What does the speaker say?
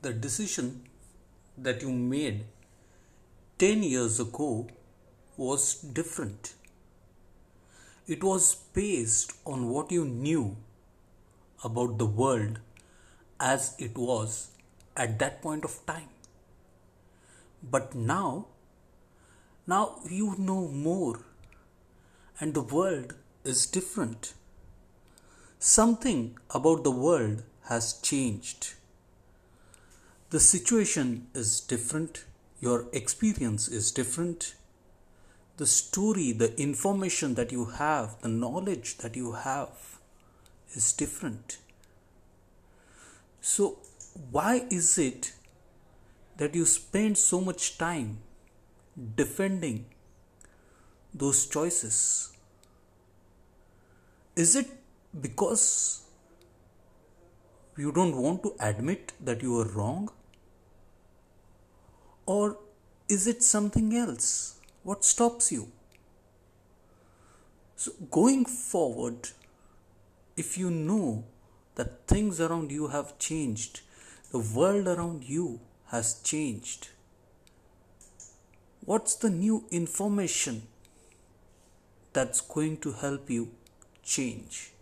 the decision that you made 10 years ago was different. It was based on what you knew about the world as it was at that point of time. But now, now you know more and the world is different. Something about the world has changed. The situation is different, your experience is different. The story, the information that you have, the knowledge that you have is different. So, why is it that you spend so much time defending those choices? Is it because you don't want to admit that you are wrong? Or is it something else? What stops you? So, going forward, if you know that things around you have changed, the world around you has changed, what's the new information that's going to help you change?